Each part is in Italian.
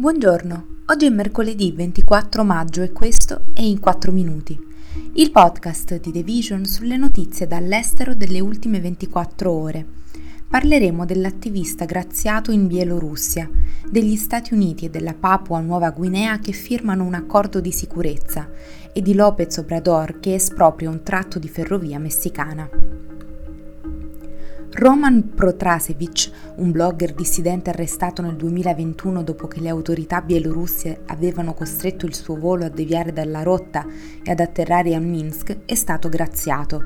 Buongiorno, oggi è mercoledì 24 maggio e questo è In 4 Minuti, il podcast di The Vision sulle notizie dall'estero delle ultime 24 ore. Parleremo dell'attivista graziato in Bielorussia, degli Stati Uniti e della Papua Nuova Guinea che firmano un accordo di sicurezza e di Lopez Obrador che espropria un tratto di ferrovia messicana. Roman Protrasevic, un blogger dissidente arrestato nel 2021 dopo che le autorità bielorusse avevano costretto il suo volo a deviare dalla rotta e ad atterrare a Minsk, è stato graziato.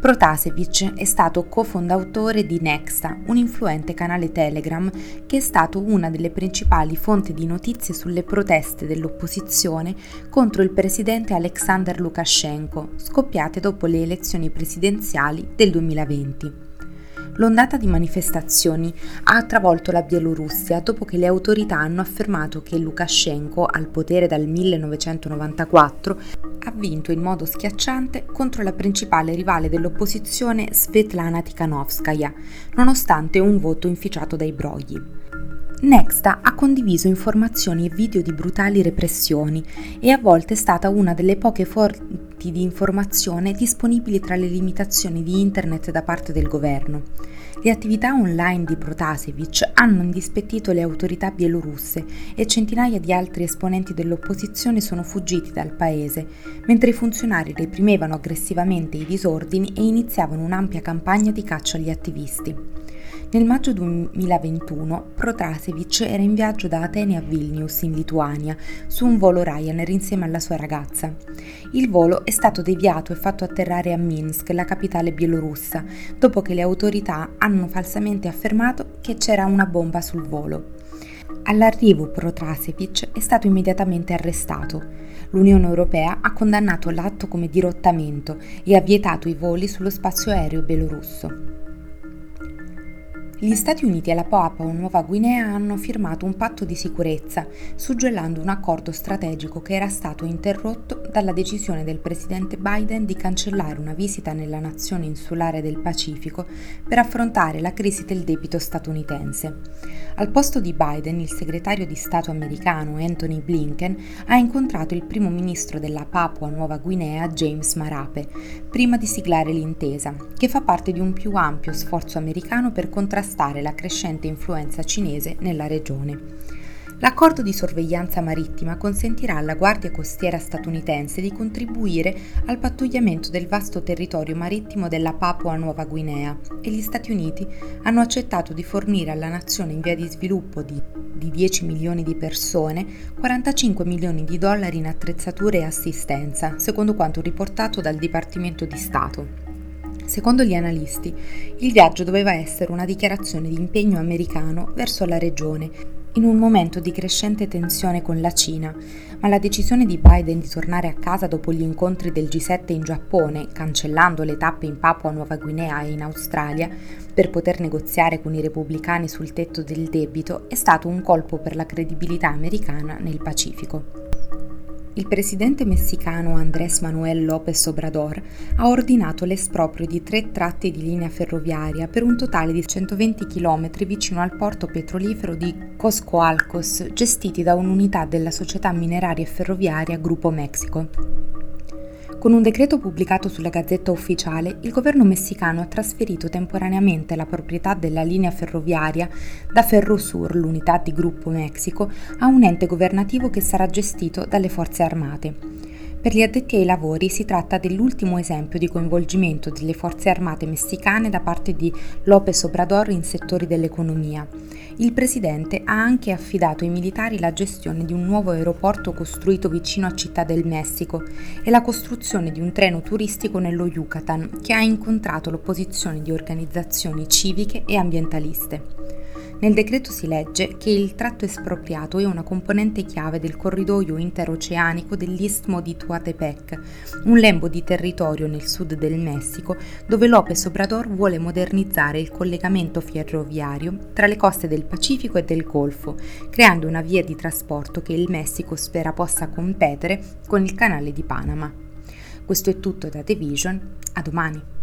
Protasevich è stato cofondatore di Nexta, un influente canale Telegram che è stato una delle principali fonti di notizie sulle proteste dell'opposizione contro il presidente Alexander Lukashenko, scoppiate dopo le elezioni presidenziali del 2020. L'ondata di manifestazioni ha travolto la Bielorussia dopo che le autorità hanno affermato che Lukashenko, al potere dal 1994, ha vinto in modo schiacciante contro la principale rivale dell'opposizione Svetlana Tikhanovskaya, nonostante un voto inficiato dai brogli. Nexta ha condiviso informazioni e video di brutali repressioni e a volte è stata una delle poche fonti di informazione disponibili tra le limitazioni di internet da parte del governo. Le attività online di Protasevich hanno indispettito le autorità bielorusse e centinaia di altri esponenti dell'opposizione sono fuggiti dal paese, mentre i funzionari reprimevano aggressivamente i disordini e iniziavano un'ampia campagna di caccia agli attivisti. Nel maggio 2021 Protasevich era in viaggio da Atene a Vilnius, in Lituania, su un volo Ryanair insieme alla sua ragazza. Il volo è stato deviato e fatto atterrare a Minsk, la capitale bielorussa, dopo che le autorità hanno falsamente affermato che c'era una bomba sul volo. All'arrivo Protasevich è stato immediatamente arrestato. L'Unione Europea ha condannato l'atto come dirottamento e ha vietato i voli sullo spazio aereo bielorusso. Gli Stati Uniti e la Papua Nuova Guinea hanno firmato un patto di sicurezza, suggellando un accordo strategico che era stato interrotto dalla decisione del presidente Biden di cancellare una visita nella nazione insulare del Pacifico per affrontare la crisi del debito statunitense. Al posto di Biden, il segretario di Stato americano Anthony Blinken ha incontrato il primo ministro della Papua Nuova Guinea James Marape, prima di siglare l'intesa, che fa parte di un più ampio sforzo americano per contrastare contrastare la crescente influenza cinese nella regione. L'accordo di sorveglianza marittima consentirà alla Guardia Costiera statunitense di contribuire al pattugliamento del vasto territorio marittimo della Papua Nuova Guinea e gli Stati Uniti hanno accettato di fornire alla nazione in via di sviluppo di, di 10 milioni di persone 45 milioni di dollari in attrezzature e assistenza, secondo quanto riportato dal Dipartimento di Stato. Secondo gli analisti, il viaggio doveva essere una dichiarazione di impegno americano verso la regione, in un momento di crescente tensione con la Cina, ma la decisione di Biden di tornare a casa dopo gli incontri del G7 in Giappone, cancellando le tappe in Papua Nuova Guinea e in Australia, per poter negoziare con i repubblicani sul tetto del debito, è stato un colpo per la credibilità americana nel Pacifico il presidente messicano Andrés Manuel López Obrador ha ordinato l'esproprio di tre tratti di linea ferroviaria per un totale di 120 km vicino al porto petrolifero di Coscoalcos, gestiti da un'unità della società mineraria e ferroviaria Gruppo Mexico. Con un decreto pubblicato sulla Gazzetta Ufficiale, il governo messicano ha trasferito temporaneamente la proprietà della linea ferroviaria da Ferrosur, l'unità di Gruppo Mexico, a un ente governativo che sarà gestito dalle forze armate. Per gli addetti ai lavori si tratta dell'ultimo esempio di coinvolgimento delle forze armate messicane da parte di López Obrador in settori dell'economia. Il presidente ha anche affidato ai militari la gestione di un nuovo aeroporto costruito vicino a Città del Messico e la costruzione di un treno turistico nello Yucatan che ha incontrato l'opposizione di organizzazioni civiche e ambientaliste. Nel decreto si legge che il tratto espropriato è una componente chiave del corridoio interoceanico dell'Istmo di Tuatepec, un lembo di territorio nel sud del Messico dove López Obrador vuole modernizzare il collegamento ferroviario tra le coste del Pacifico e del Golfo, creando una via di trasporto che il Messico spera possa competere con il canale di Panama. Questo è tutto da The Vision, a domani.